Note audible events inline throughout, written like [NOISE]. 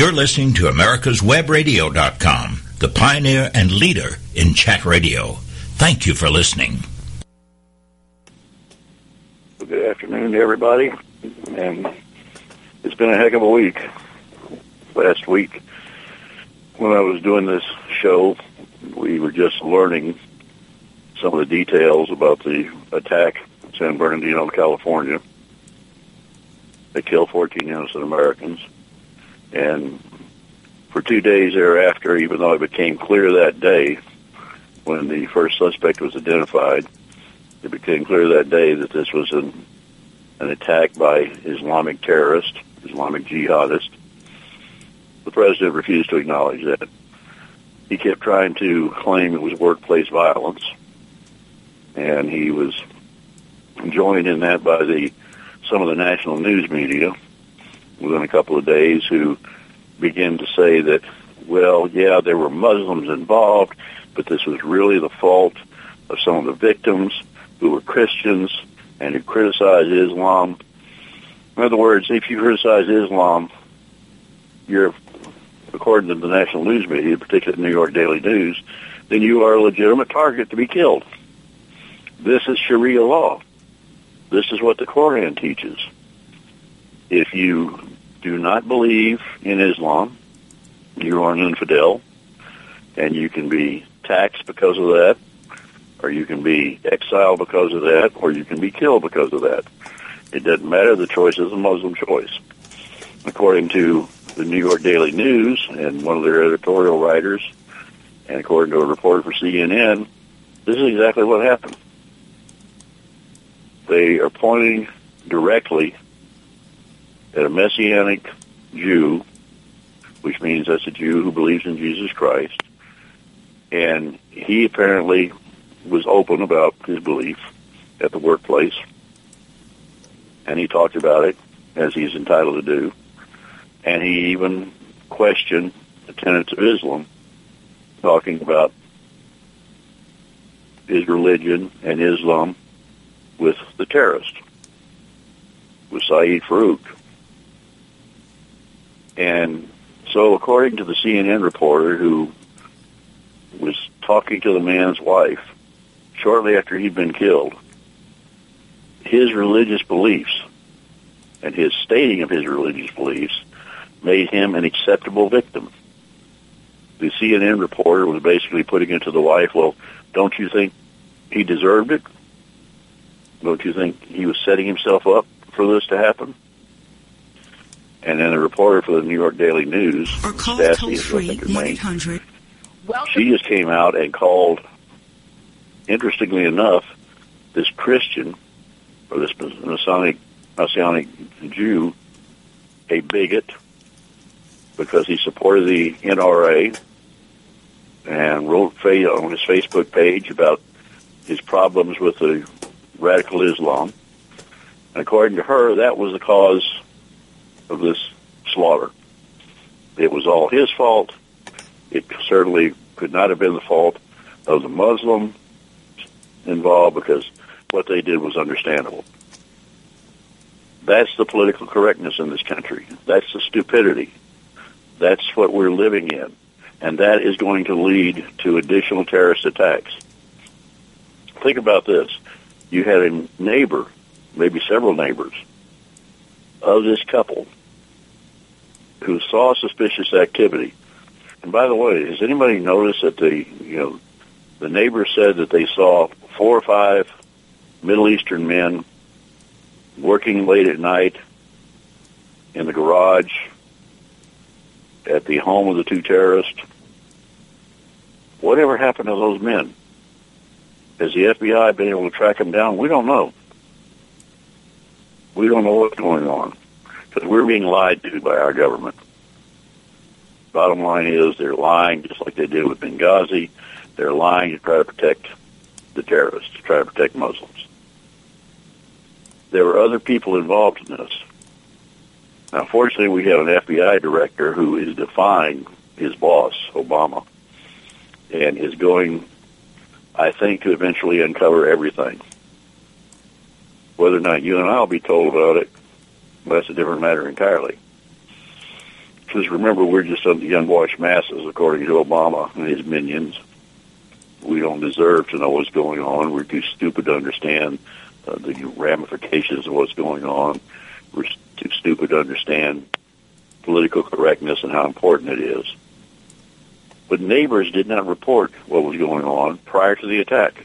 You're listening to America'sWebRadio.com, the pioneer and leader in chat radio. Thank you for listening. Good afternoon, everybody. And it's been a heck of a week. Last week, when I was doing this show, we were just learning some of the details about the attack in San Bernardino, California. They killed 14 innocent Americans. And for two days thereafter, even though it became clear that day when the first suspect was identified, it became clear that day that this was an, an attack by Islamic terrorists, Islamic jihadists. The president refused to acknowledge that. He kept trying to claim it was workplace violence, and he was joined in that by the some of the national news media within a couple of days who began to say that, well, yeah, there were Muslims involved, but this was really the fault of some of the victims who were Christians and who criticized Islam. In other words, if you criticize Islam, you're, according to the national news media, particularly the New York Daily News, then you are a legitimate target to be killed. This is Sharia law. This is what the Quran teaches. If you do not believe in Islam, you are an infidel, and you can be taxed because of that, or you can be exiled because of that, or you can be killed because of that. It doesn't matter. The choice is a Muslim choice. According to the New York Daily News and one of their editorial writers, and according to a report for CNN, this is exactly what happened. They are pointing directly at a Messianic Jew, which means that's a Jew who believes in Jesus Christ, and he apparently was open about his belief at the workplace, and he talked about it as he's entitled to do, and he even questioned the tenets of Islam, talking about his religion and Islam with the terrorist, with Saeed Farook. And so, according to the CNN reporter who was talking to the man's wife shortly after he'd been killed, his religious beliefs and his stating of his religious beliefs made him an acceptable victim. The CNN reporter was basically putting it to the wife, well, don't you think he deserved it? Don't you think he was setting himself up for this to happen? And then a reporter for the New York Daily News, or call Stassi, toll free 1-800. she just came out and called, interestingly enough, this Christian or this Masonic Messianic Jew a bigot because he supported the NRA and wrote on his Facebook page about his problems with the radical Islam. And according to her, that was the cause of this slaughter. It was all his fault. It certainly could not have been the fault of the Muslim involved because what they did was understandable. That's the political correctness in this country. That's the stupidity. That's what we're living in. And that is going to lead to additional terrorist attacks. Think about this. You had a neighbor, maybe several neighbors, of this couple who saw suspicious activity. And by the way, has anybody noticed that the you know the neighbor said that they saw four or five Middle Eastern men working late at night in the garage at the home of the two terrorists. Whatever happened to those men? Has the FBI been able to track them down? We don't know. We don't know what's going on because we're being lied to by our government. Bottom line is they're lying just like they did with Benghazi. They're lying to try to protect the terrorists, to try to protect Muslims. There were other people involved in this. Now, fortunately, we have an FBI director who is defying his boss, Obama, and is going, I think, to eventually uncover everything. Whether or not you and I will be told about it, that's a different matter entirely. Because remember, we're just the unwashed masses, according to Obama and his minions. We don't deserve to know what's going on. We're too stupid to understand uh, the ramifications of what's going on. We're too stupid to understand political correctness and how important it is. But neighbors did not report what was going on prior to the attack.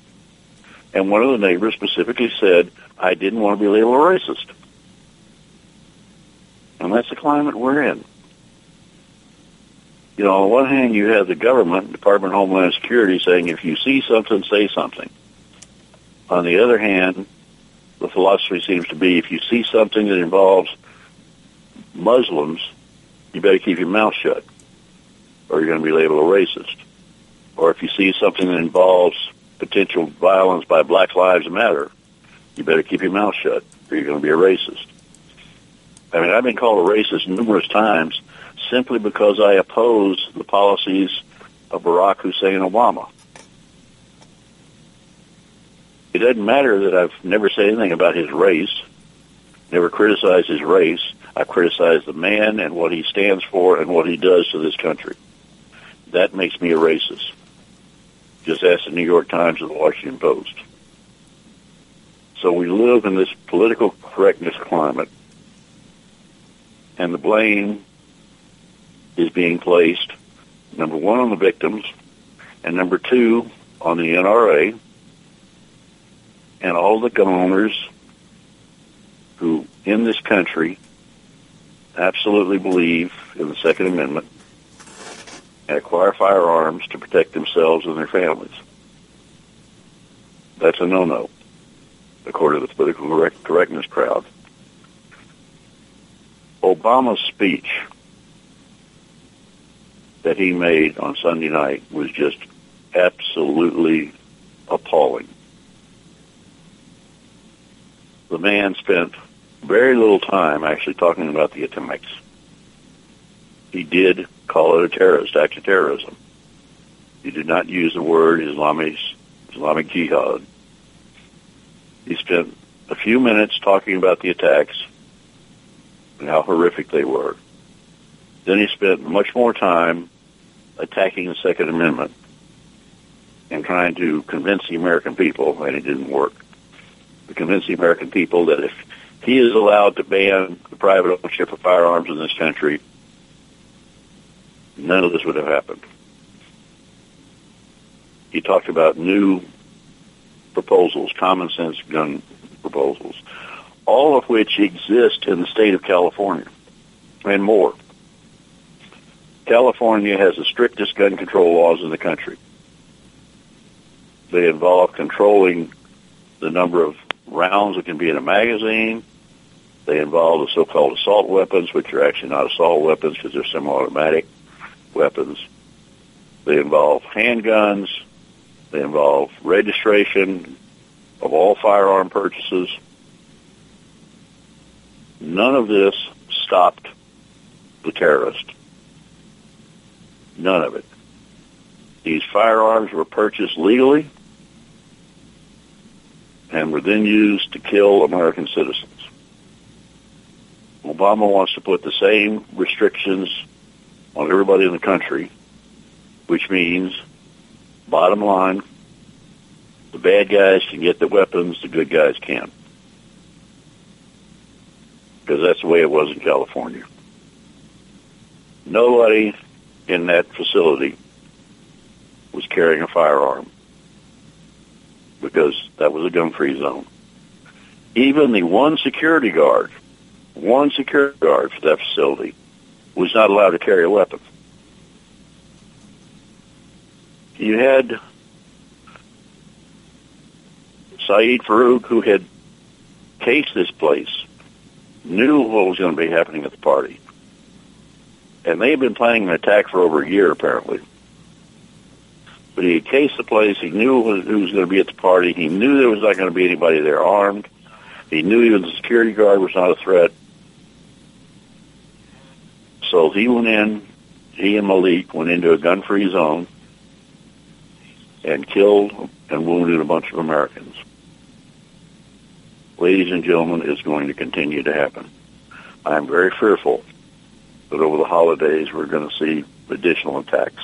And one of the neighbors specifically said, I didn't want to be labeled a racist. And that's the climate we're in. You know, on one hand, you have the government, Department of Homeland Security, saying if you see something, say something. On the other hand, the philosophy seems to be if you see something that involves Muslims, you better keep your mouth shut, or you're going to be labeled a racist. Or if you see something that involves potential violence by Black Lives Matter, you better keep your mouth shut, or you're going to be a racist. I mean, I've been called a racist numerous times simply because I oppose the policies of Barack Hussein Obama. It doesn't matter that I've never said anything about his race, never criticized his race. I criticize the man and what he stands for and what he does to this country. That makes me a racist. Just ask the New York Times or the Washington Post. So we live in this political correctness climate, and the blame is being placed, number one, on the victims, and number two, on the NRA, and all the gun owners who in this country absolutely believe in the Second Amendment and acquire firearms to protect themselves and their families. That's a no-no, according to the political correctness crowd. Obama's speech that he made on Sunday night was just absolutely appalling the man spent very little time actually talking about the attacks. He did call it a terrorist act of terrorism. He did not use the word Islamic, Islamic Jihad. He spent a few minutes talking about the attacks and how horrific they were. Then he spent much more time attacking the Second Amendment and trying to convince the American people, and it didn't work to convince the American people that if he is allowed to ban the private ownership of firearms in this country, none of this would have happened. He talked about new proposals, common sense gun proposals, all of which exist in the state of California and more. California has the strictest gun control laws in the country. They involve controlling the number of rounds that can be in a magazine. They involve the so-called assault weapons, which are actually not assault weapons because they're semi-automatic weapons. They involve handguns. They involve registration of all firearm purchases. None of this stopped the terrorist. None of it. These firearms were purchased legally and were then used to kill American citizens. Obama wants to put the same restrictions on everybody in the country, which means, bottom line, the bad guys can get the weapons, the good guys can't. Because that's the way it was in California. Nobody in that facility was carrying a firearm because that was a gun-free zone. Even the one security guard, one security guard for that facility, was not allowed to carry a weapon. You had Saeed Farook who had cased this place, knew what was going to be happening at the party. And they had been planning an attack for over a year, apparently. But he had cased the place. He knew who was, going to be at the party. He knew there was not going to be anybody there armed. He knew even the security guard was not a threat. So he went in, he and Malik went into a gun-free zone and killed and wounded a bunch of Americans. Ladies and gentlemen, it's going to continue to happen. I am very fearful that over the holidays we're going to see additional attacks.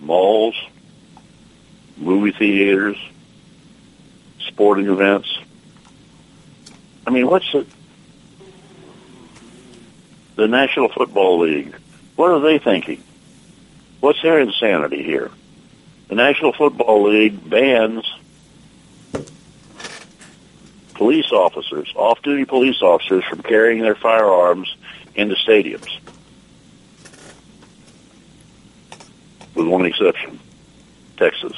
Malls, movie theaters, sporting events. I mean, what's the, the National Football League? What are they thinking? What's their insanity here? The National Football League bans police officers, off-duty police officers, from carrying their firearms into stadiums. With one exception, Texas.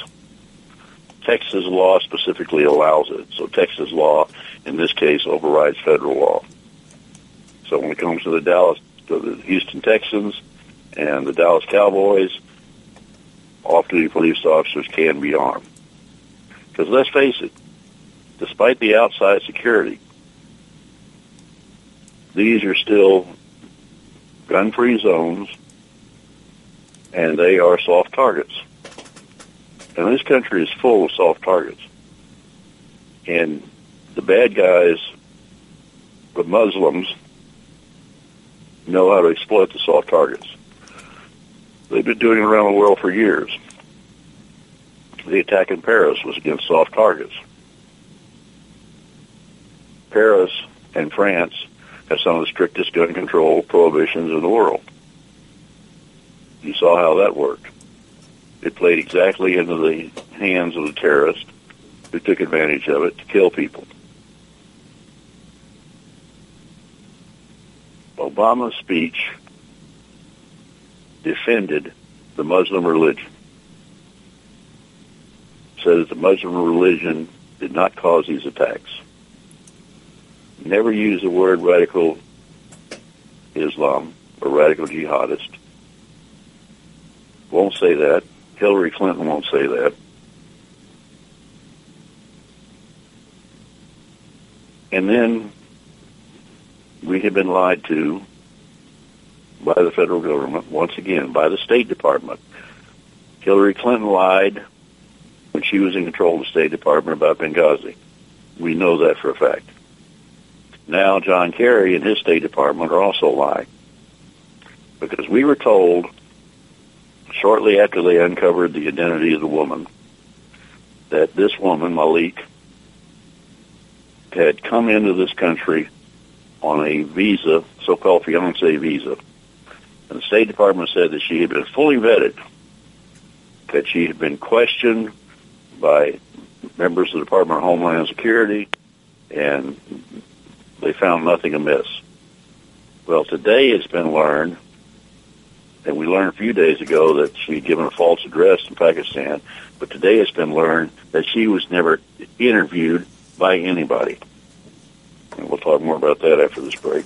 Texas law specifically allows it. So Texas law, in this case, overrides federal law. So when it comes to the Dallas, to the Houston Texans and the Dallas Cowboys, off-duty police officers can be armed. Because let's face it, despite the outside security, these are still gun-free zones, and they are soft targets. And this country is full of soft targets. And the bad guys, the Muslims, know how to exploit the soft targets. They've been doing it around the world for years. The attack in Paris was against soft targets. Paris and France have some of the strictest gun control prohibitions in the world. You saw how that worked. It played exactly into the hands of the terrorists who took advantage of it to kill people. Obama's speech defended the Muslim religion. Said that the Muslim religion did not cause these attacks. Never use the word radical Islam or radical jihadist. Won't say that. Hillary Clinton won't say that. And then we have been lied to by the federal government, once again, by the State Department. Hillary Clinton lied when she was in control of the State Department about Benghazi. We know that for a fact. Now John Kerry and his State Department are also lying. Because we were told shortly after they uncovered the identity of the woman that this woman, Malik, had come into this country on a visa, so-called fiance visa. And the State Department said that she had been fully vetted, that she had been questioned by members of the Department of Homeland Security, and they found nothing amiss. Well, today it's been learned, and we learned a few days ago that she had given a false address in Pakistan, but today it's been learned that she was never interviewed by anybody. And we'll talk more about that after this break.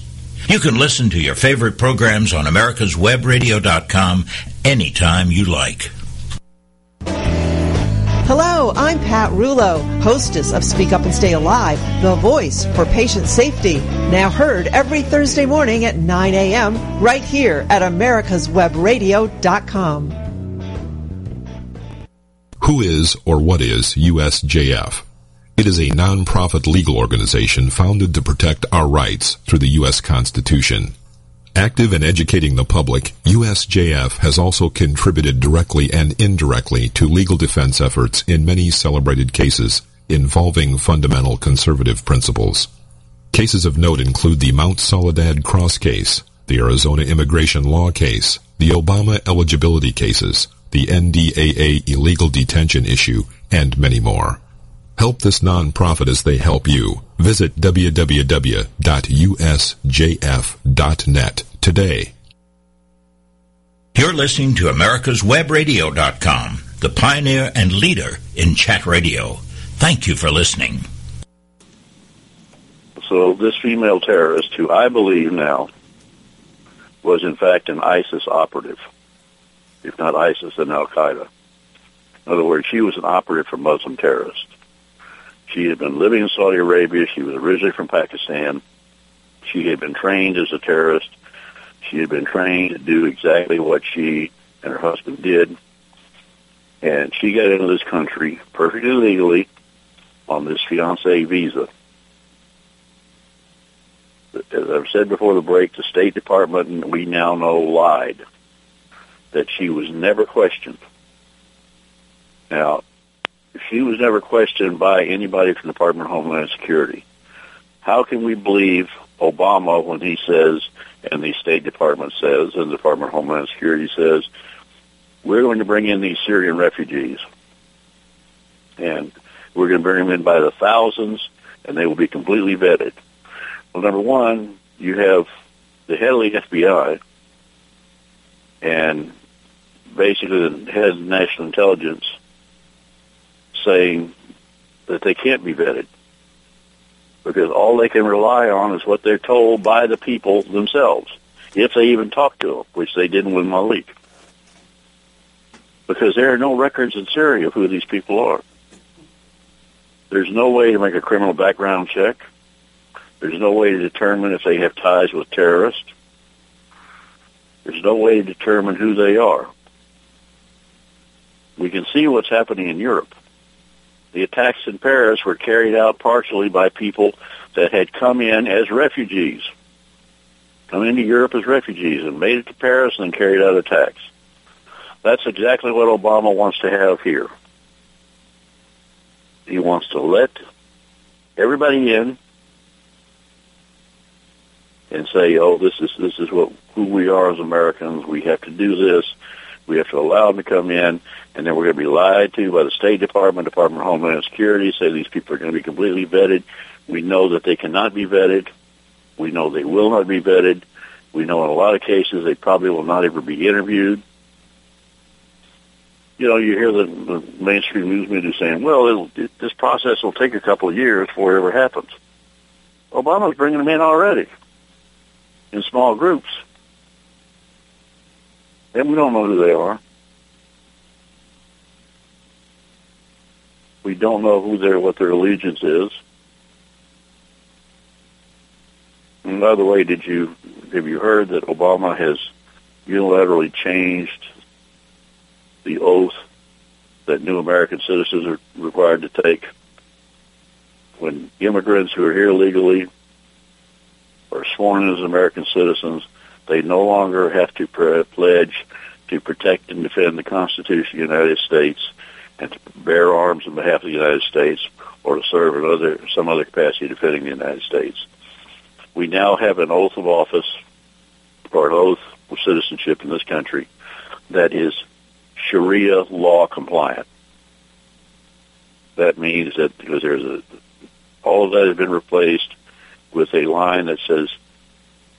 You can listen to your favorite programs on americaswebradio.com anytime you like. Hello, I'm Pat Rulo, hostess of Speak Up and Stay Alive, the voice for patient safety. Now heard every Thursday morning at 9 a.m. right here at americaswebradio.com. Who is or what is USJF? It is a nonprofit legal organization founded to protect our rights through the U.S. Constitution. Active in educating the public, USJF has also contributed directly and indirectly to legal defense efforts in many celebrated cases involving fundamental conservative principles. Cases of note include the Mount Soledad Cross case, the Arizona immigration law case, the Obama eligibility cases, the NDAA illegal detention issue, and many more. Help this nonprofit as they help you. Visit www.usjf.net today. You're listening to America'sWebRadio.com, the pioneer and leader in chat radio. Thank you for listening. So this female terrorist, who I believe now was in fact an ISIS operative, if not ISIS, then Al Qaeda. In other words, she was an operative for Muslim terrorists. She had been living in Saudi Arabia. She was originally from Pakistan. She had been trained as a terrorist. She had been trained to do exactly what she and her husband did. And she got into this country perfectly legally on this fiancé visa. As I've said before the break, the State Department, we now know, lied that she was never questioned. Now, she was never questioned by anybody from the Department of Homeland Security. How can we believe Obama when he says, and the State Department says, and the Department of Homeland Security says, we're going to bring in these Syrian refugees, and we're going to bring them in by the thousands, and they will be completely vetted. Well, number one, you have the head of the FBI and basically the head of national intelligence saying that they can't be vetted because all they can rely on is what they're told by the people themselves, if they even talk to them, which they didn't with Malik. Because there are no records in Syria of who these people are. There's no way to make a criminal background check. There's no way to determine if they have ties with terrorists. There's no way to determine who they are. We can see what's happening in Europe. The attacks in Paris were carried out partially by people that had come in as refugees, come into Europe as refugees and made it to Paris and then carried out attacks. That's exactly what Obama wants to have here. He wants to let everybody in and say, "Oh, this is this is what who we are as Americans. We have to do this. We have to allow them to come in, and then we're going to be lied to by the State Department, Department of Homeland Security, say these people are going to be completely vetted. We know that they cannot be vetted. We know they will not be vetted. We know in a lot of cases they probably will not ever be interviewed. You know, you hear the, the mainstream news media saying, well, it, this process will take a couple of years before it ever happens. Obama's bringing them in already in small groups and we don't know who they are. We don't know who their what their allegiance is. And by the way, did you have you heard that Obama has unilaterally changed the oath that new American citizens are required to take when immigrants who are here legally are sworn in as American citizens they no longer have to pledge to protect and defend the Constitution of the United States and to bear arms on behalf of the United States or to serve in other some other capacity defending the United States. We now have an oath of office or an oath of citizenship in this country that is Sharia law compliant. That means that because there's a all of that has been replaced with a line that says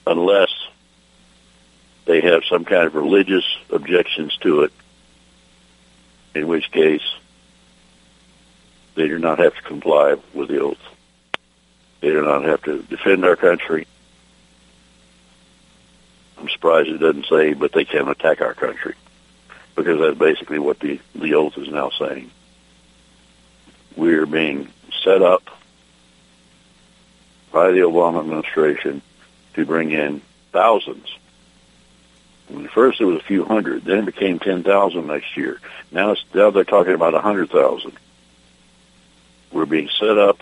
unless they have some kind of religious objections to it, in which case they do not have to comply with the oath. They do not have to defend our country. I'm surprised it doesn't say, but they can't attack our country, because that's basically what the, the oath is now saying. We're being set up by the Obama administration to bring in thousands First it was a few hundred, then it became 10,000 next year. Now, it's, now they're talking about 100,000. We're being set up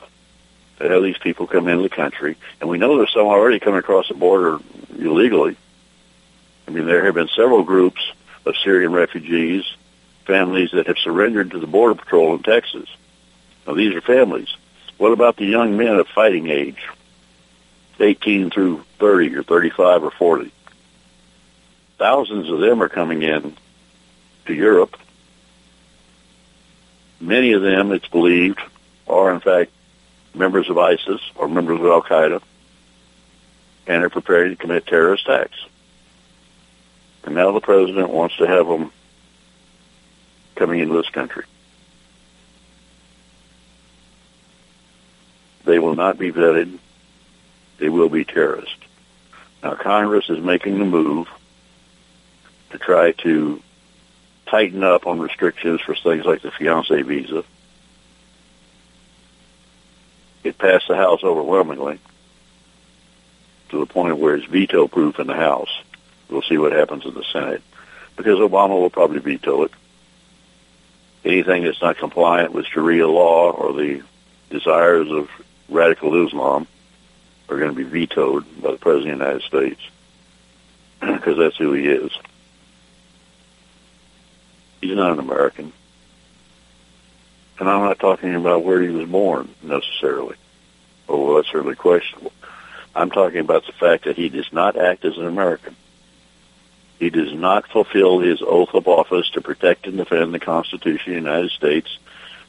to have these people come into the country, and we know there's some already coming across the border illegally. I mean, there have been several groups of Syrian refugees, families that have surrendered to the Border Patrol in Texas. Now, these are families. What about the young men of fighting age, 18 through 30 or 35 or 40? Thousands of them are coming in to Europe. Many of them, it's believed, are in fact members of ISIS or members of Al Qaeda, and are preparing to commit terrorist acts. And now the president wants to have them coming into this country. They will not be vetted. They will be terrorists. Now Congress is making the move to try to tighten up on restrictions for things like the fiance visa. It passed the House overwhelmingly to the point where it's veto proof in the House. We'll see what happens in the Senate because Obama will probably veto it. Anything that's not compliant with Sharia law or the desires of radical Islam are going to be vetoed by the President of the United States [CLEARS THROAT] because that's who he is. He's not an American. And I'm not talking about where he was born necessarily. Oh, well, that's certainly questionable. I'm talking about the fact that he does not act as an American. He does not fulfill his oath of office to protect and defend the Constitution of the United States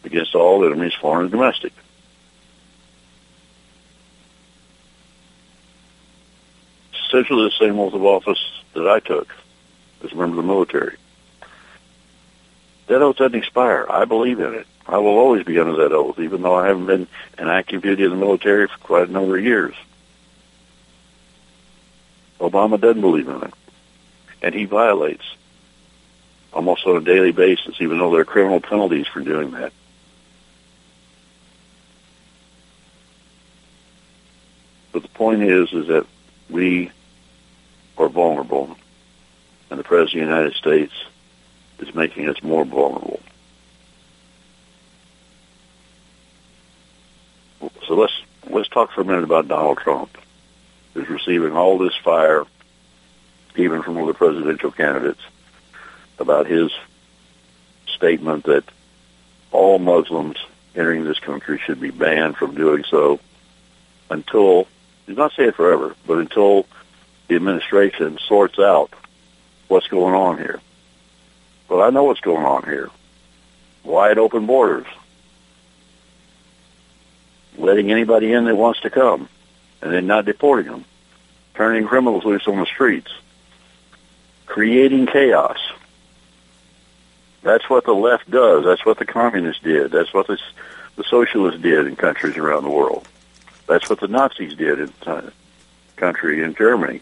against all enemies, foreign and domestic. Essentially the same oath of office that I took as a member of the military. That oath doesn't expire. I believe in it. I will always be under that oath, even though I haven't been in active duty in the military for quite a number of years. Obama doesn't believe in it. And he violates almost on a daily basis, even though there are criminal penalties for doing that. But the point is, is that we are vulnerable, and the President of the United States is making us more vulnerable. So let's let's talk for a minute about Donald Trump, who's receiving all this fire, even from other presidential candidates, about his statement that all Muslims entering this country should be banned from doing so until he's not saying forever, but until the administration sorts out what's going on here. Well, I know what's going on here. Wide open borders. Letting anybody in that wants to come and then not deporting them. Turning criminals loose on the streets. Creating chaos. That's what the left does. That's what the communists did. That's what the, the socialists did in countries around the world. That's what the Nazis did in the country in Germany.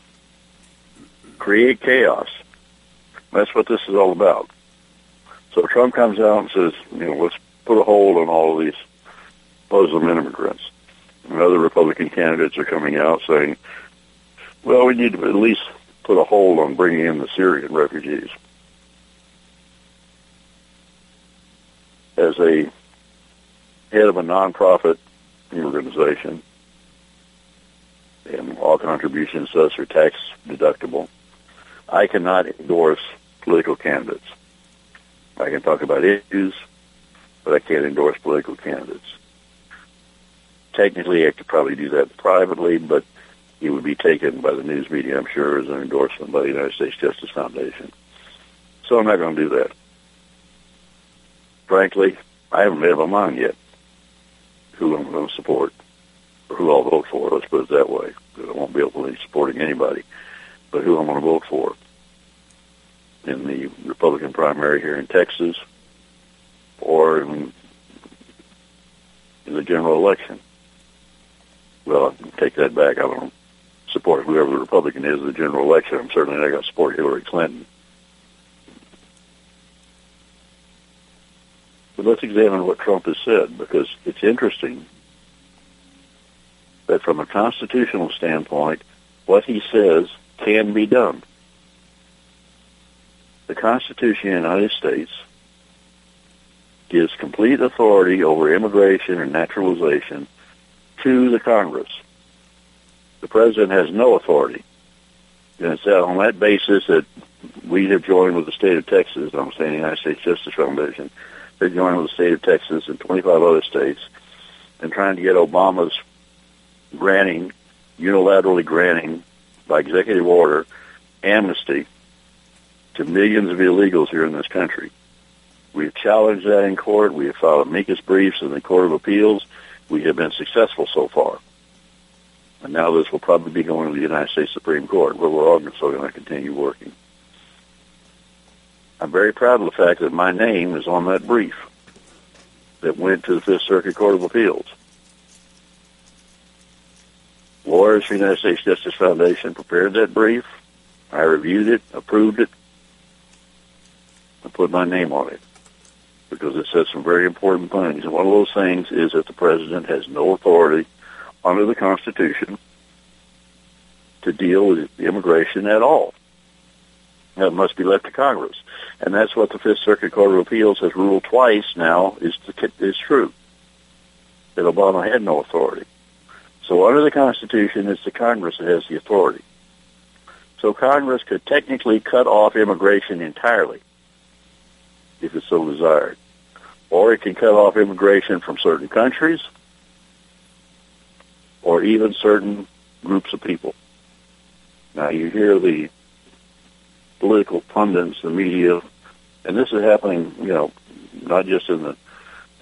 Create chaos. That's what this is all about. So Trump comes out and says, you know, let's put a hold on all of these Muslim immigrants. And other Republican candidates are coming out saying, well, we need to at least put a hold on bringing in the Syrian refugees. As a head of a nonprofit organization, and all contributions us are tax deductible, I cannot endorse political candidates. I can talk about issues, but I can't endorse political candidates. Technically, I could probably do that privately, but it would be taken by the news media, I'm sure, as an endorsement by the United States Justice Foundation. So I'm not going to do that. Frankly, I haven't made up my mind yet who I'm going to support or who I'll vote for. Let's put it that way. I won't be able to be supporting anybody, but who I'm going to vote for in the Republican primary here in Texas or in, in the general election. Well, I take that back. I don't support whoever the Republican is in the general election. I'm certainly not going to support Hillary Clinton. But let's examine what Trump has said because it's interesting that from a constitutional standpoint, what he says can be done the Constitution of the United States gives complete authority over immigration and naturalization to the Congress. The President has no authority. And it's on that basis that we have joined with the state of Texas, I'm saying the United States Justice Foundation, they've joined with the state of Texas and 25 other states in trying to get Obama's granting, unilaterally granting by executive order, amnesty to millions of illegals here in this country. We have challenged that in court. We have filed amicus briefs in the Court of Appeals. We have been successful so far. And now this will probably be going to the United States Supreme Court, where we're also going to continue working. I'm very proud of the fact that my name is on that brief that went to the Fifth Circuit Court of Appeals. Lawyers for the United States Justice Foundation prepared that brief. I reviewed it, approved it, and put my name on it because it says some very important things. And one of those things is that the president has no authority under the Constitution to deal with immigration at all. That must be left to Congress. And that's what the Fifth Circuit Court of Appeals has ruled twice now is, is true. That Obama had no authority. So under the Constitution, it's the Congress that has the authority. So Congress could technically cut off immigration entirely if it so desired. Or it can cut off immigration from certain countries or even certain groups of people. Now you hear the political pundits, the media, and this is happening, you know, not just in the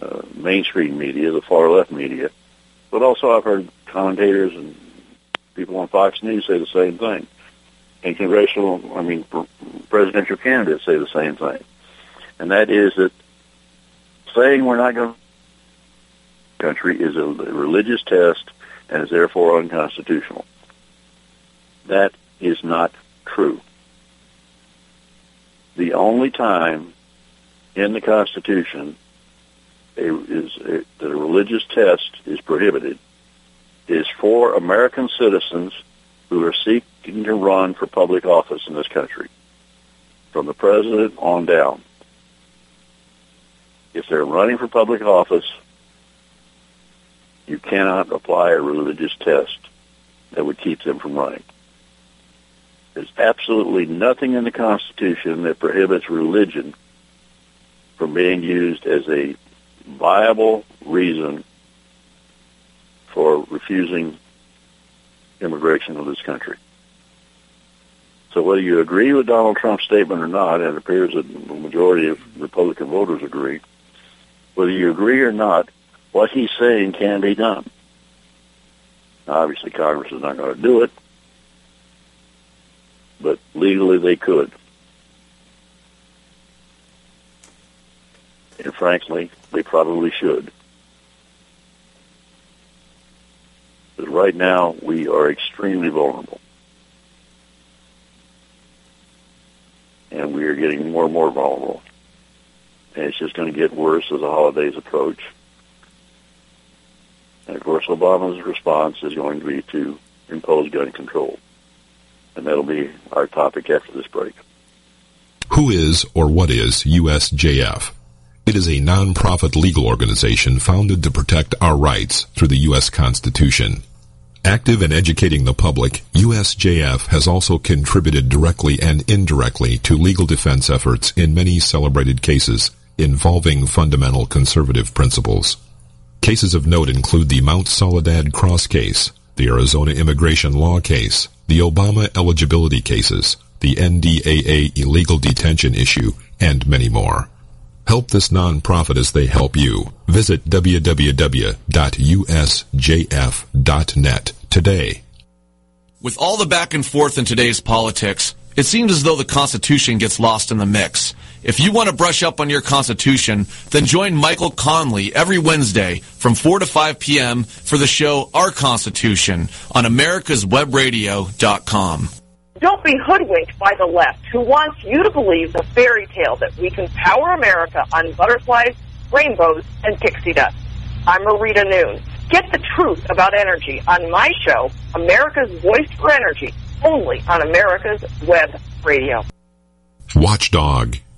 uh, mainstream media, the far left media, but also I've heard commentators and people on Fox News say the same thing. And congressional, I mean, presidential candidates say the same thing. And that is that saying we're not going to country is a religious test and is therefore unconstitutional. That is not true. The only time in the Constitution a, is a, that a religious test is prohibited is for American citizens who are seeking to run for public office in this country, from the president on down. If they're running for public office, you cannot apply a religious test that would keep them from running. There's absolutely nothing in the Constitution that prohibits religion from being used as a viable reason for refusing immigration to this country. So whether you agree with Donald Trump's statement or not, and it appears that the majority of Republican voters agree, whether you agree or not, what he's saying can be done. Obviously, Congress is not going to do it, but legally they could. And frankly, they probably should. But right now, we are extremely vulnerable. And we are getting more and more vulnerable. And it's just going to get worse as the holidays approach. And of course, Obama's response is going to be to impose gun control. And that'll be our topic after this break. Who is or what is USJF? It is a non-profit legal organization founded to protect our rights through the U.S. Constitution. Active in educating the public, USJF has also contributed directly and indirectly to legal defense efforts in many celebrated cases involving fundamental conservative principles. Cases of note include the Mount Soledad Cross case, the Arizona immigration law case, the Obama eligibility cases, the NDAA illegal detention issue, and many more. Help this nonprofit as they help you. Visit www.usjf.net today. With all the back and forth in today's politics, it seems as though the Constitution gets lost in the mix. If you want to brush up on your Constitution, then join Michael Conley every Wednesday from 4 to 5 p.m. for the show Our Constitution on americaswebradio.com. Don't be hoodwinked by the left who wants you to believe the fairy tale that we can power America on butterflies, rainbows, and pixie dust. I'm Marita Noon. Get the truth about energy on my show, America's Voice for Energy, only on America's Web Radio. Watchdog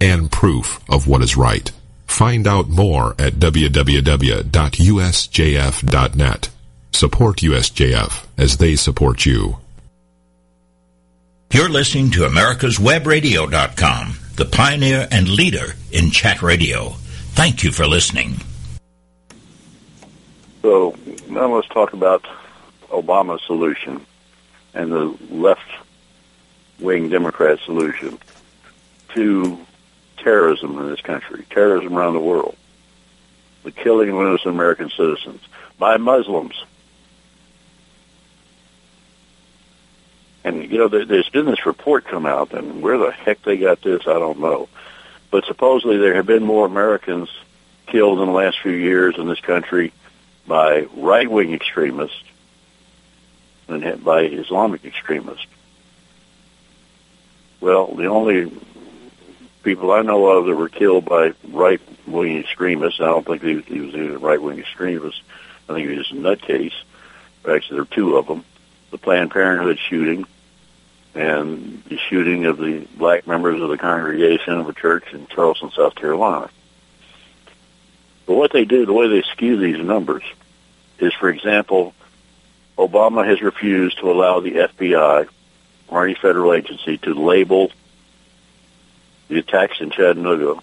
and proof of what is right. Find out more at www.usjf.net. Support USJF as they support you. You're listening to America'sWebRadio.com, the pioneer and leader in chat radio. Thank you for listening. So now let's talk about Obama's solution and the left-wing Democrat solution to terrorism in this country, terrorism around the world, the killing of innocent American citizens by Muslims. And, you know, there's been this report come out, and where the heck they got this, I don't know. But supposedly there have been more Americans killed in the last few years in this country by right-wing extremists than by Islamic extremists. Well, the only people I know of that were killed by right-wing extremists, I don't think he was, he was even a right-wing extremist. I think he was just a nutcase. Actually, there were two of them. The Planned Parenthood shooting and the shooting of the black members of the congregation of a church in Charleston, South Carolina. But what they do, the way they skew these numbers, is, for example, Obama has refused to allow the FBI or any federal agency to label the attacks in Chattanooga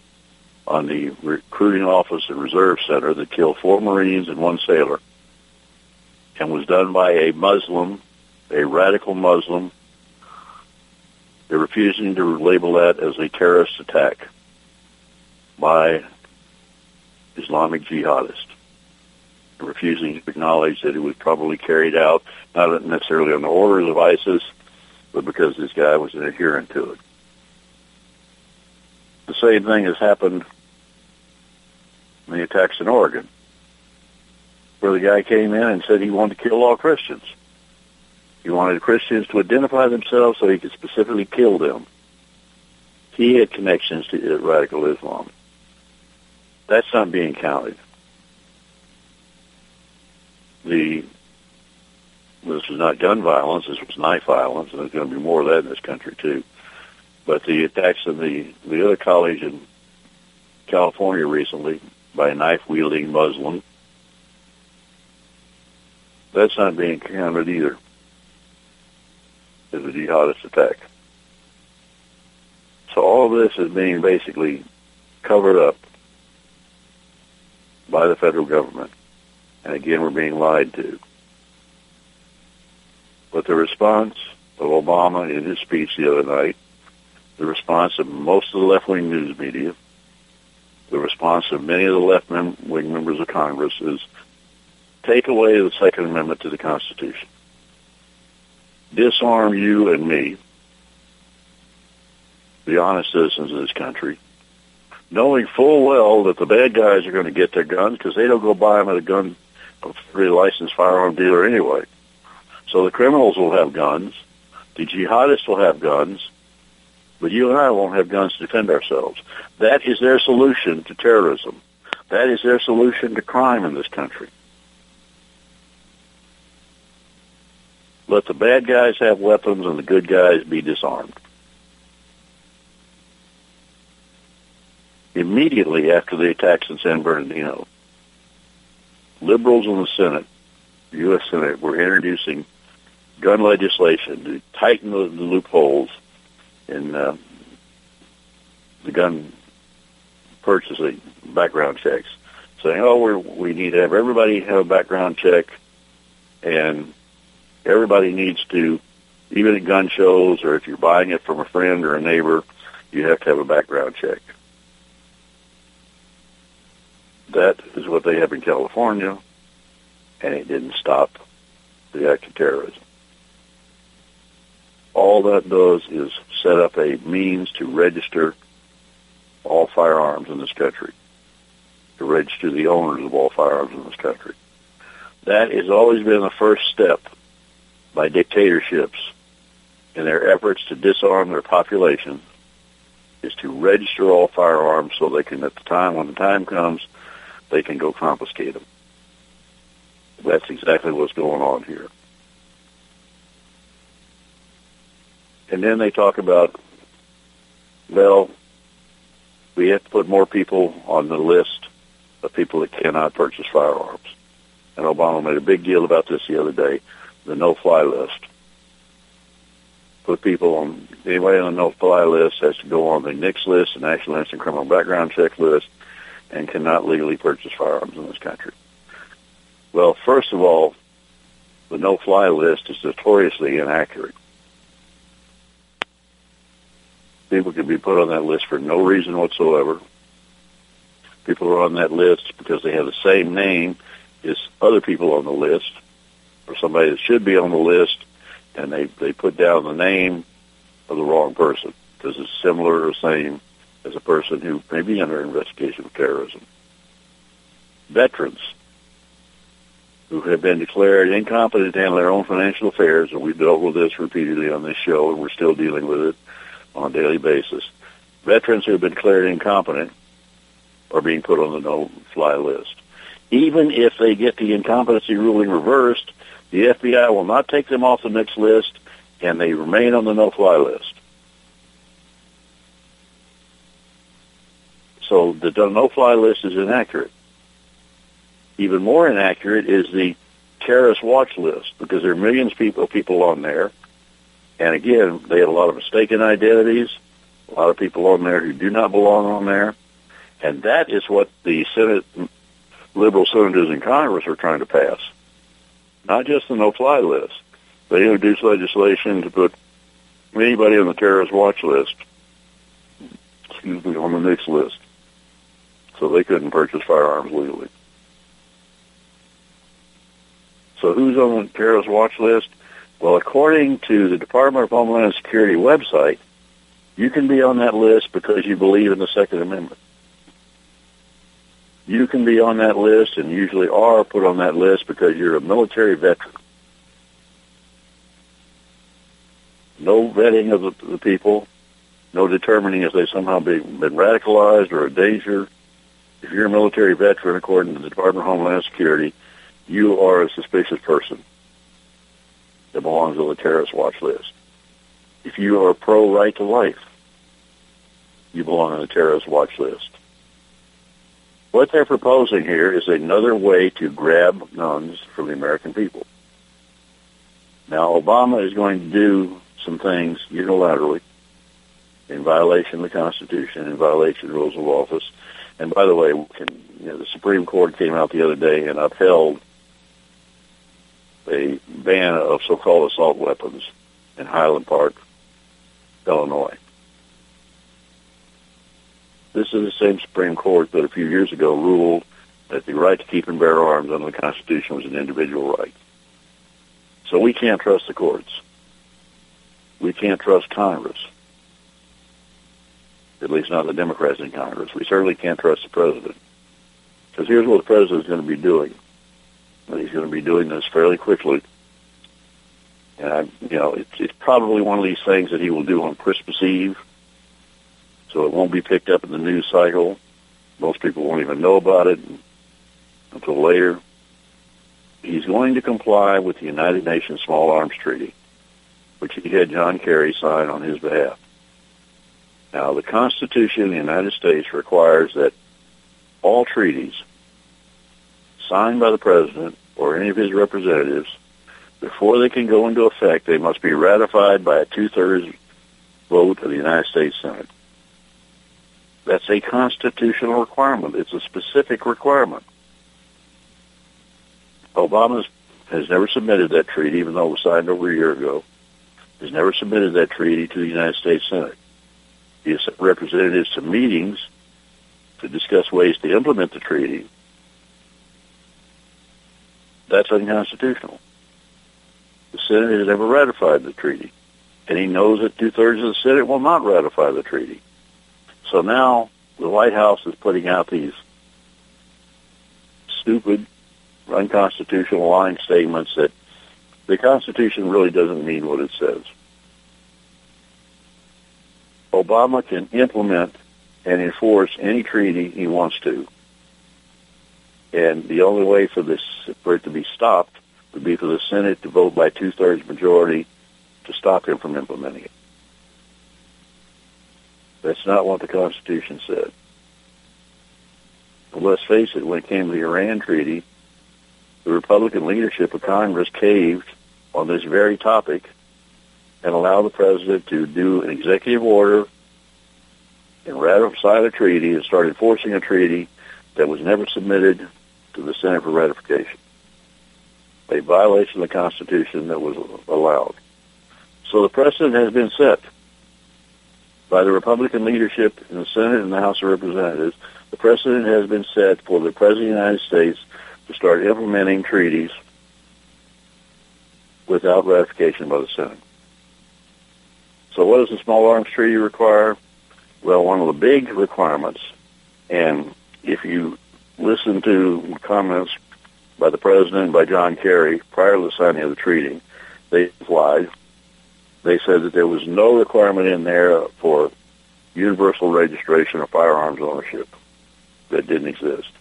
on the recruiting office and reserve center that killed four Marines and one sailor and was done by a Muslim, a radical Muslim. They're refusing to label that as a terrorist attack by Islamic jihadists. They're refusing to acknowledge that it was probably carried out not necessarily on the orders of ISIS, but because this guy was an adherent to it. The same thing has happened in the attacks in Oregon, where the guy came in and said he wanted to kill all Christians. He wanted Christians to identify themselves so he could specifically kill them. He had connections to radical Islam. That's not being counted. The this was not gun violence. This was knife violence, and there's going to be more of that in this country too. But the attacks in the the other college in California recently by a knife wielding Muslim, that's not being counted either as a jihadist attack. So all this is being basically covered up by the federal government. And again, we're being lied to. But the response of Obama in his speech the other night the response of most of the left-wing news media, the response of many of the left-wing members of Congress is take away the Second Amendment to the Constitution. Disarm you and me, the honest citizens of this country, knowing full well that the bad guys are going to get their guns because they don't go buy them at a gun, free licensed firearm dealer anyway. So the criminals will have guns, the jihadists will have guns, but you and I won't have guns to defend ourselves. That is their solution to terrorism. That is their solution to crime in this country. Let the bad guys have weapons and the good guys be disarmed. Immediately after the attacks in San Bernardino, liberals in the Senate, the U.S. Senate, were introducing gun legislation to tighten the, the loopholes in uh, the gun purchasing background checks, saying, "Oh, we we need to have everybody have a background check, and everybody needs to, even at gun shows or if you're buying it from a friend or a neighbor, you have to have a background check." That is what they have in California, and it didn't stop the act of terrorism all that does is set up a means to register all firearms in this country, to register the owners of all firearms in this country. That has always been the first step by dictatorships in their efforts to disarm their population is to register all firearms so they can, at the time, when the time comes, they can go confiscate them. That's exactly what's going on here. And then they talk about Well, we have to put more people on the list of people that cannot purchase firearms. And Obama made a big deal about this the other day, the no-fly list. Put people on, anybody on the no-fly list has to go on the NICS list, the National Instant Criminal Background Check list, and cannot legally purchase firearms in this country. Well, first of all, the no-fly list is notoriously inaccurate. People can be put on that list for no reason whatsoever. People are on that list because they have the same name as other people on the list, or somebody that should be on the list, and they they put down the name of the wrong person because it's similar or same as a person who may be under investigation for terrorism. Veterans who have been declared incompetent to handle their own financial affairs, and we've dealt with this repeatedly on this show, and we're still dealing with it on a daily basis. Veterans who have been declared incompetent are being put on the no-fly list. Even if they get the incompetency ruling reversed, the FBI will not take them off the NICS list, and they remain on the no-fly list. So the no-fly list is inaccurate. Even more inaccurate is the terrorist watch list because there are millions of people, people on there. And again, they had a lot of mistaken identities, a lot of people on there who do not belong on there. And that is what the Senate, liberal senators in Congress are trying to pass. Not just the no-fly list. They introduced legislation to put anybody on the terrorist watch list, excuse me, on the NICS list. So they couldn't purchase firearms legally. So who's on the terrorist watch list? Well, according to the Department of Homeland Security website, you can be on that list because you believe in the Second Amendment. You can be on that list and usually are put on that list because you're a military veteran. No vetting of the, people, no determining if they somehow been radicalized or a danger. If you're a military veteran, according to the Department of Homeland Security, you are a suspicious person that belongs on the terrorist watch list. If you are pro right to life, you belong on the terrorist watch list. What they're proposing here is another way to grab guns from the American people. Now, Obama is going to do some things unilaterally in violation of the Constitution, in violation of rules of office. And by the way, can, you know, the Supreme Court came out the other day and upheld a ban of so-called assault weapons in Highland Park, Illinois. This is the same Supreme Court that a few years ago ruled that the right to keep and bear arms under the Constitution was an individual right. So we can't trust the courts. We can't trust Congress. At least not the Democrats in Congress. We certainly can't trust the president. Because here's what the president is going to be doing and he's going to be doing this fairly quickly. And I, you know, it's, it's probably one of these things that he will do on Christmas Eve, so it won't be picked up in the news cycle. Most people won't even know about it until later. He's going to comply with the United Nations Small Arms Treaty, which he had John Kerry sign on his behalf. Now, the Constitution of the United States requires that all treaties signed by the president or any of his representatives, before they can go into effect, they must be ratified by a two-thirds vote of the United States Senate. That's a constitutional requirement. It's a specific requirement. Obama has never submitted that treaty, even though it was signed over a year ago. Has never submitted that treaty to the United States Senate. He has sent representatives to meetings to discuss ways to implement the treaty, that's unconstitutional. The Senate has never ratified the treaty, and he knows that two-thirds of the Senate will not ratify the treaty. So now the White House is putting out these stupid, unconstitutional line statements that the Constitution really doesn't mean what it says. Obama can implement and enforce any treaty he wants to. And the only way for this for it to be stopped would be for the Senate to vote by two-thirds majority to stop him from implementing it. That's not what the Constitution said. But let's face it, when it came to the Iran Treaty, the Republican leadership of Congress caved on this very topic and allowed the president to do an executive order and ratify the treaty and start enforcing a treaty that was never submitted to the Senate for ratification. A violation of the Constitution that was allowed. So the precedent has been set by the Republican leadership in the Senate and the House of Representatives. The precedent has been set for the President of the United States to start implementing treaties without ratification by the Senate. So what does the Small Arms Treaty require? Well, one of the big requirements, and if you listen to comments by the President and by John Kerry prior to the signing of the treaty, they lied. They said that there was no requirement in there for universal registration of firearms ownership. That didn't exist.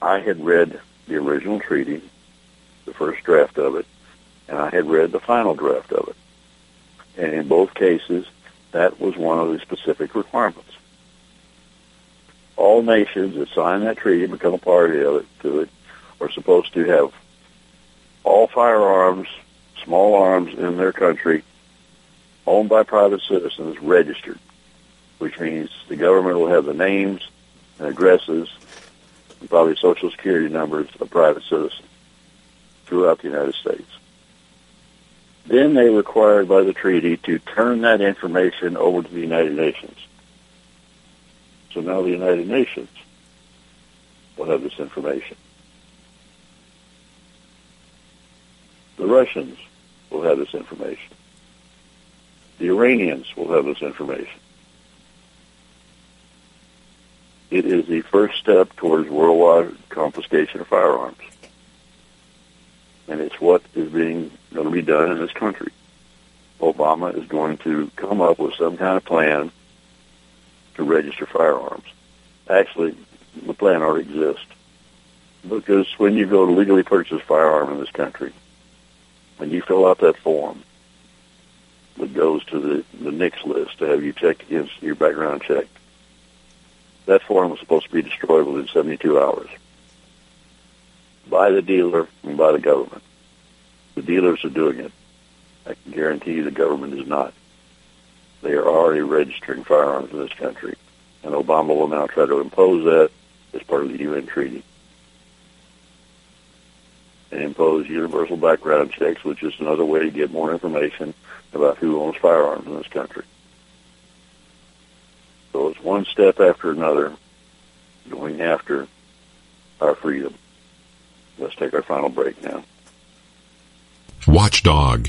I had read the original treaty, the first draft of it, and I had read the final draft of it. And in both cases, that was one of the specific requirements. All nations that sign that treaty and become a party of it to it are supposed to have all firearms, small arms in their country owned by private citizens registered, which means the government will have the names and addresses and probably social security numbers of private citizens throughout the United States. Then they required by the treaty to turn that information over to the United Nations. So now the United Nations will have this information. The Russians will have this information. The Iranians will have this information. It is the first step towards worldwide confiscation of firearms. And it's what is being going to be done in this country. Obama is going to come up with some kind of plan to register firearms. Actually, the plan already exists. Because when you go to legally purchase a firearm in this country, when you fill out that form that goes to the, the NICS list to have you checked against your background check, that form is supposed to be destroyed within 72 hours by the dealer and by the government. The dealers are doing it. I can guarantee you the government is not. They are already registering firearms in this country. And Obama will now try to impose that as part of the UN treaty. And impose universal background checks, which is another way to get more information about who owns firearms in this country. So it's one step after another going after our freedom. Let's take our final break now. Watchdog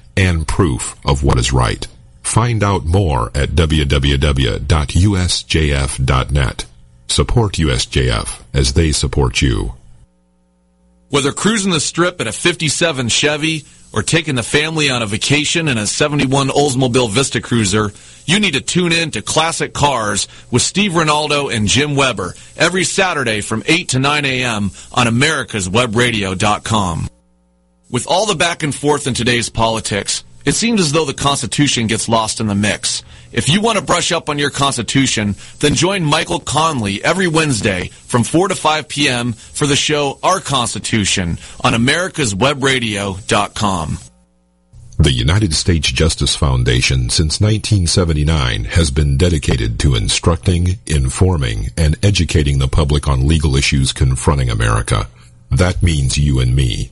and proof of what is right. Find out more at www.usjf.net. Support USJF as they support you. Whether cruising the strip in a 57 Chevy or taking the family on a vacation in a 71 Oldsmobile Vista Cruiser, you need to tune in to Classic Cars with Steve Ronaldo and Jim Weber every Saturday from 8 to 9 a.m. on americaswebradio.com. With all the back and forth in today's politics, it seems as though the Constitution gets lost in the mix. If you want to brush up on your Constitution, then join Michael Connelly every Wednesday from 4 to 5 p.m. for the show Our Constitution on americaswebradio.com. The United States Justice Foundation since 1979 has been dedicated to instructing, informing, and educating the public on legal issues confronting America. That means you and me.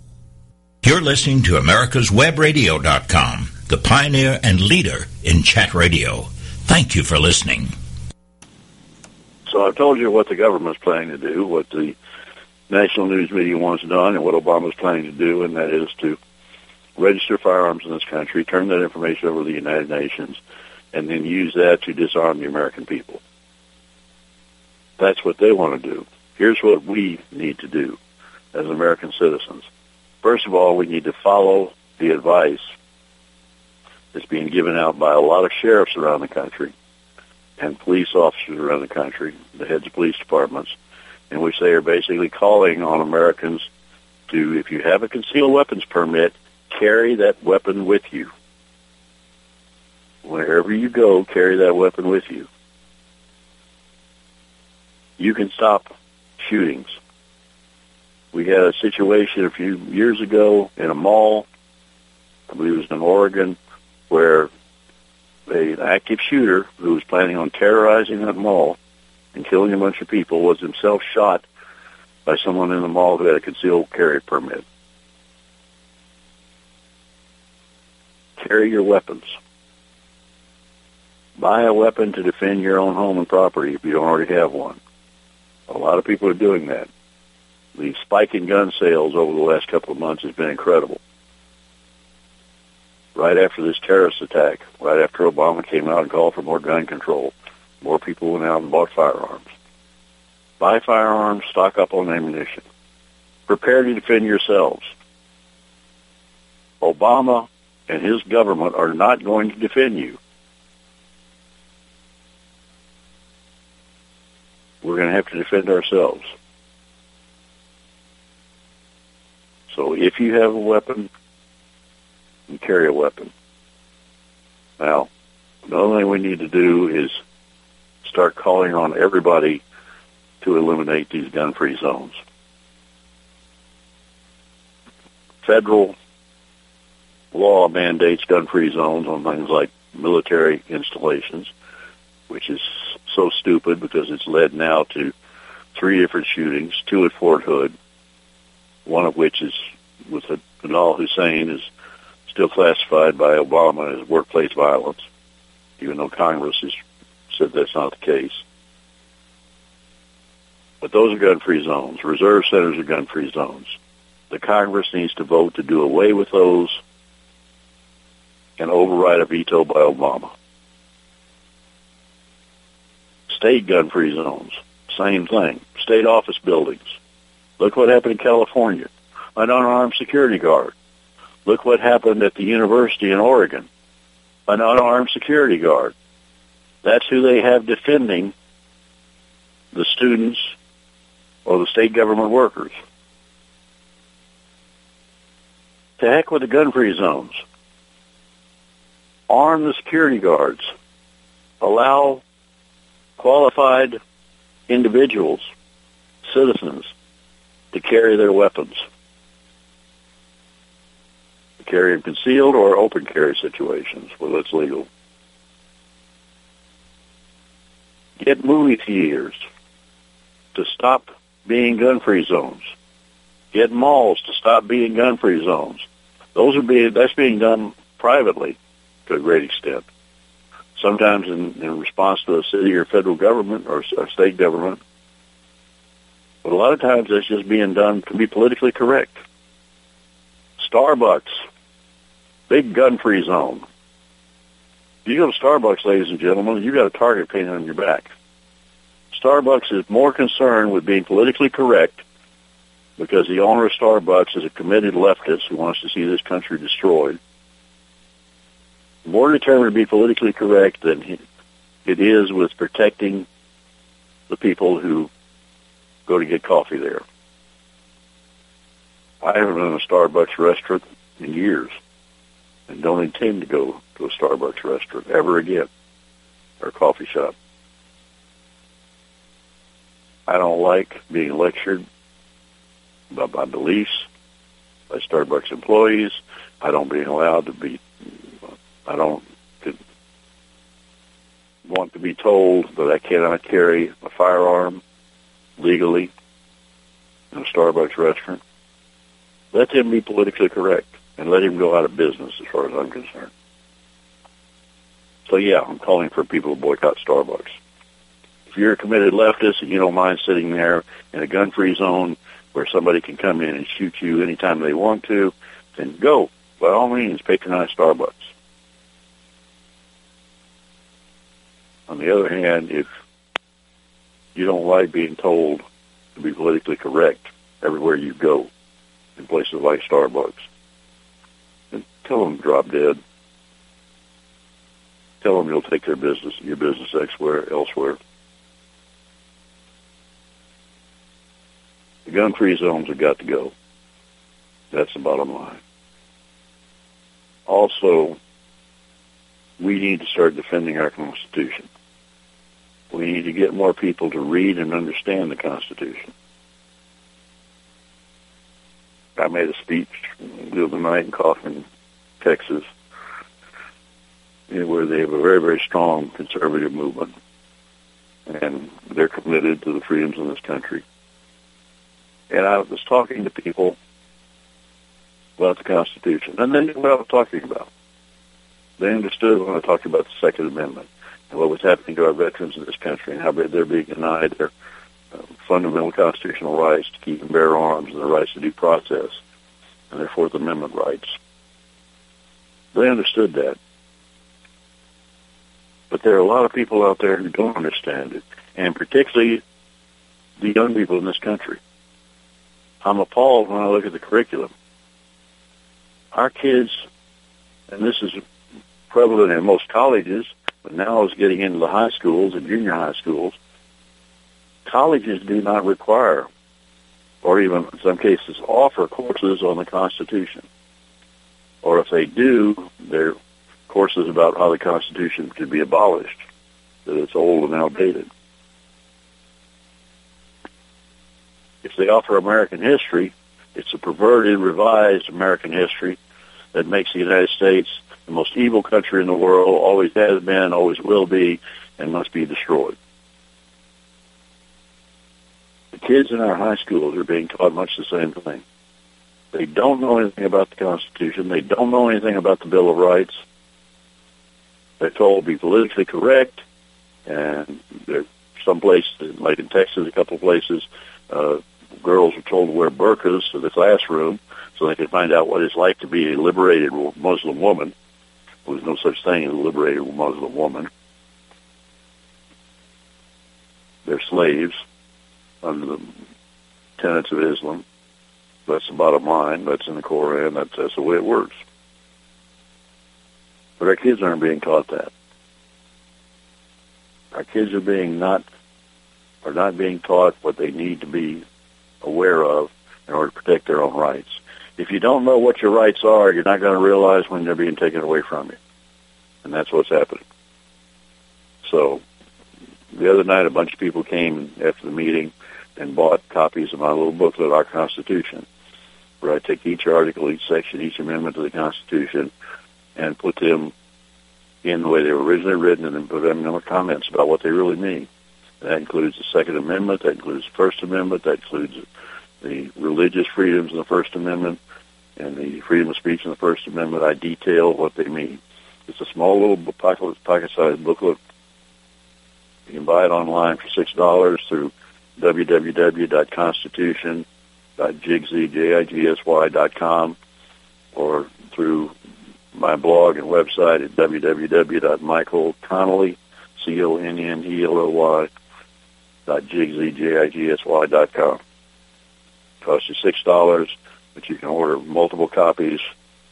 You're listening to America'sWebRadio.com, the pioneer and leader in chat radio. Thank you for listening. So I've told you what the government's planning to do, what the national news media wants done, and what Obama's planning to do, and that is to register firearms in this country, turn that information over to the United Nations, and then use that to disarm the American people. That's what they want to do. Here's what we need to do as American citizens. First of all, we need to follow the advice that's being given out by a lot of sheriffs around the country and police officers around the country, the heads of police departments, in which they are basically calling on Americans to, if you have a concealed weapons permit, carry that weapon with you. Wherever you go, carry that weapon with you. You can stop shootings. We had a situation a few years ago in a mall, I believe it was in Oregon, where an active shooter who was planning on terrorizing that mall and killing a bunch of people was himself shot by someone in the mall who had a concealed carry permit. Carry your weapons. Buy a weapon to defend your own home and property if you don't already have one. A lot of people are doing that. The spike in gun sales over the last couple of months has been incredible. Right after this terrorist attack, right after Obama came out and called for more gun control, more people went out and bought firearms. Buy firearms, stock up on ammunition. Prepare to defend yourselves. Obama and his government are not going to defend you. We're going to have to defend ourselves. So if you have a weapon, you carry a weapon. Now, the only thing we need to do is start calling on everybody to eliminate these gun-free zones. Federal law mandates gun-free zones on things like military installations, which is so stupid because it's led now to three different shootings, two at Fort Hood, one of which is with Nidal Hasan is still classified by Obama as workplace violence, even though Congress has said that's not the case. But those are gun-free zones. Reserve centers are gun-free zones. The Congress needs to vote to do away with those and override a veto by Obama. State gun-free zones, same thing. State office buildings. Look what happened in California. An unarmed security guard. Look what happened at the university in Oregon. An unarmed security guard. That's who they have defending the students or the state government workers. To heck with the gun-free zones. Arm the security guards. Allow qualified individuals, citizens, to carry their weapons. To carry in concealed or open carry situations where it's legal. Get movie theaters to stop being gun-free zones. Get malls to stop being gun-free zones. Those are being that's being done privately to a great extent. Sometimes in, in response to a city or federal government or a state government, but a lot of times that's just being done to be politically correct. Starbucks, big gun-free zone. If you go to Starbucks, ladies and gentlemen, you got a target painted on your back. Starbucks is more concerned with being politically correct because the owner of Starbucks is a committed leftist who wants to see this country destroyed. More determined to be politically correct than it is with protecting the people who go to get coffee there. I haven't been in a Starbucks restaurant in years and don't intend to go to a Starbucks restaurant ever again or coffee shop. I don't like being lectured about my beliefs by Starbucks employees. I don't being allowed to be. I don't want to be told that I cannot carry a firearm legally in a Starbucks restaurant, let them be politically correct and let him go out of business as far as I'm concerned. So yeah, I'm calling for people to boycott Starbucks. If you're a committed leftist and you don't mind sitting there in a gun-free zone where somebody can come in and shoot you anytime they want to, then go. By all means, patronize Starbucks. On the other hand, if you don't like being told to be politically correct everywhere you go in places like Starbucks, And tell them drop dead. Tell them you'll take their business, your business elsewhere. elsewhere. The gun-free zones have got to go. That's the bottom line. Also, we need to start defending our Constitution. We need to get more people to read and understand the Constitution. I made a speech the other night in Kaufman, Texas, where they have a very, very strong conservative movement, and they're committed to the freedoms in this country. And I was talking to people about the Constitution, and they knew what I was talking about. They understood when I talked about the Second Amendment and what was happening to our veterans in this country and how they're being denied their uh, fundamental constitutional rights to keep and bear arms and their rights to due process and their Fourth Amendment rights. They understood that. But there are a lot of people out there who don't understand it, and particularly the young people in this country. I'm appalled when I look at the curriculum. Our kids, and this is prevalent in most colleges, but now it's getting into the high schools and junior high schools. Colleges do not require, or even in some cases offer courses on the Constitution. Or if they do, they're courses about how the Constitution should be abolished, that it's old and outdated. If they offer American history, it's a perverted, revised American history that makes the United States the most evil country in the world, always has been, always will be, and must be destroyed. The kids in our high schools are being taught much the same thing. They don't know anything about the Constitution. They don't know anything about the Bill of Rights. They're told to be politically correct, and there some places, like in Texas, a couple places, uh, girls are told to wear burqas to the classroom so they can find out what it's like to be a liberated Muslim woman. There's no such thing as a liberated Muslim woman. They're slaves under the tenets of Islam. That's the bottom line. That's in the Koran. That's, that's the way it works. But our kids aren't being taught that. Our kids are being not are not being taught what they need to be aware of in order to protect their own rights. If you don't know what your rights are, you're not going to realize when they're being taken away from you. And that's what's happening. So the other night, a bunch of people came after the meeting and bought copies of my little booklet, Our Constitution, where I take each article, each section, each amendment to the Constitution and put them in the way they were originally written and then put them in the comments about what they really mean. That includes the Second Amendment, that includes the First Amendment, that includes the religious freedoms in the First Amendment, and the freedom of speech in the First Amendment. I detail what they mean. It's a small little pocket, pocket-sized booklet. You can buy it online for six dollars through www.constitution.jigsy.com or through my blog and website at www.michaelconnelly, C-O-N-N-E-L-O-Y, dot. Costs you six dollars, but you can order multiple copies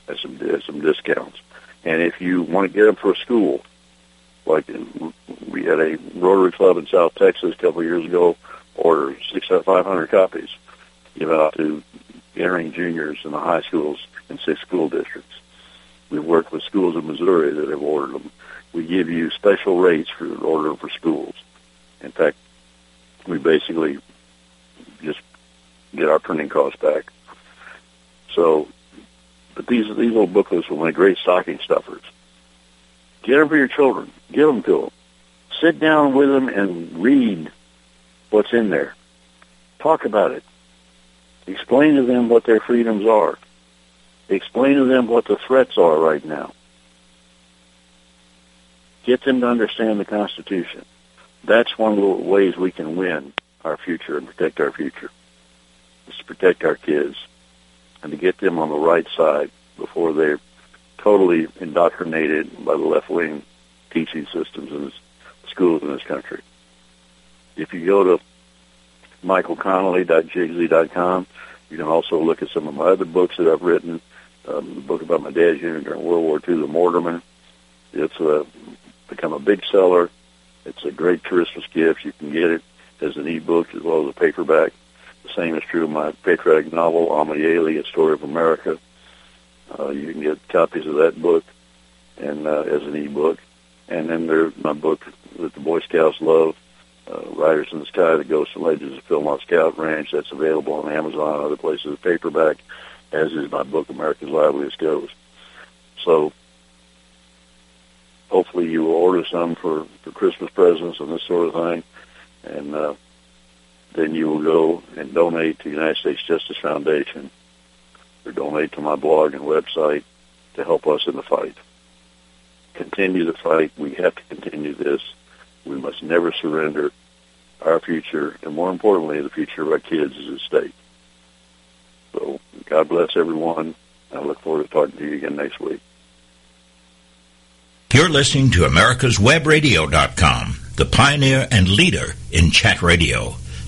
at some at some discounts. And if you want to get them for a school, like we had a Rotary Club in South Texas a couple of years ago, order six five hundred copies, give out to entering juniors in the high schools in six school districts. We've worked with schools in Missouri that have ordered them. We give you special rates for order for schools. In fact, we basically just get our printing costs back. So, but these these little booklets will make great stocking stuffers. Get them for your children. Give them to them. sit down with them and read what's in there. Talk about it. Explain to them what their freedoms are. Explain to them what the threats are right now. Get them to understand the Constitution. That's one of the ways we can win our future and protect our future. Is to protect our kids and to get them on the right side before they're totally indoctrinated by the left wing teaching systems in this, schools in this country. If you go to michaelconnelly.jigsy.com, you can also look at some of my other books that I've written. Um, the book about my dad's unit during World War II, The Mortarman. It's uh, become a big seller. It's a great Christmas gift. You can get it as an ebook as well as a paperback. The same is true of my patriotic novel, Amelie, A Story of America. Uh, you can get copies of that book and uh, as an ebook. And then there's my book that the Boy Scouts love, uh, Riders in the Sky, The Ghosts and Legends of Philmont Scout Ranch. That's available on Amazon and other places, paperback, as is my book, America's Liveliest Ghost. So hopefully you will order some for, for Christmas presents and this sort of thing. And uh, then you will go and donate to the United States Justice Foundation or donate to my blog and website to help us in the fight. Continue the fight. We have to continue this. We must never surrender. Our future, and more importantly, the future of our kids is at stake. So God bless everyone. I look forward to talking to you again next week. You're listening to America'sWebRadio.com, the pioneer and leader in chat radio.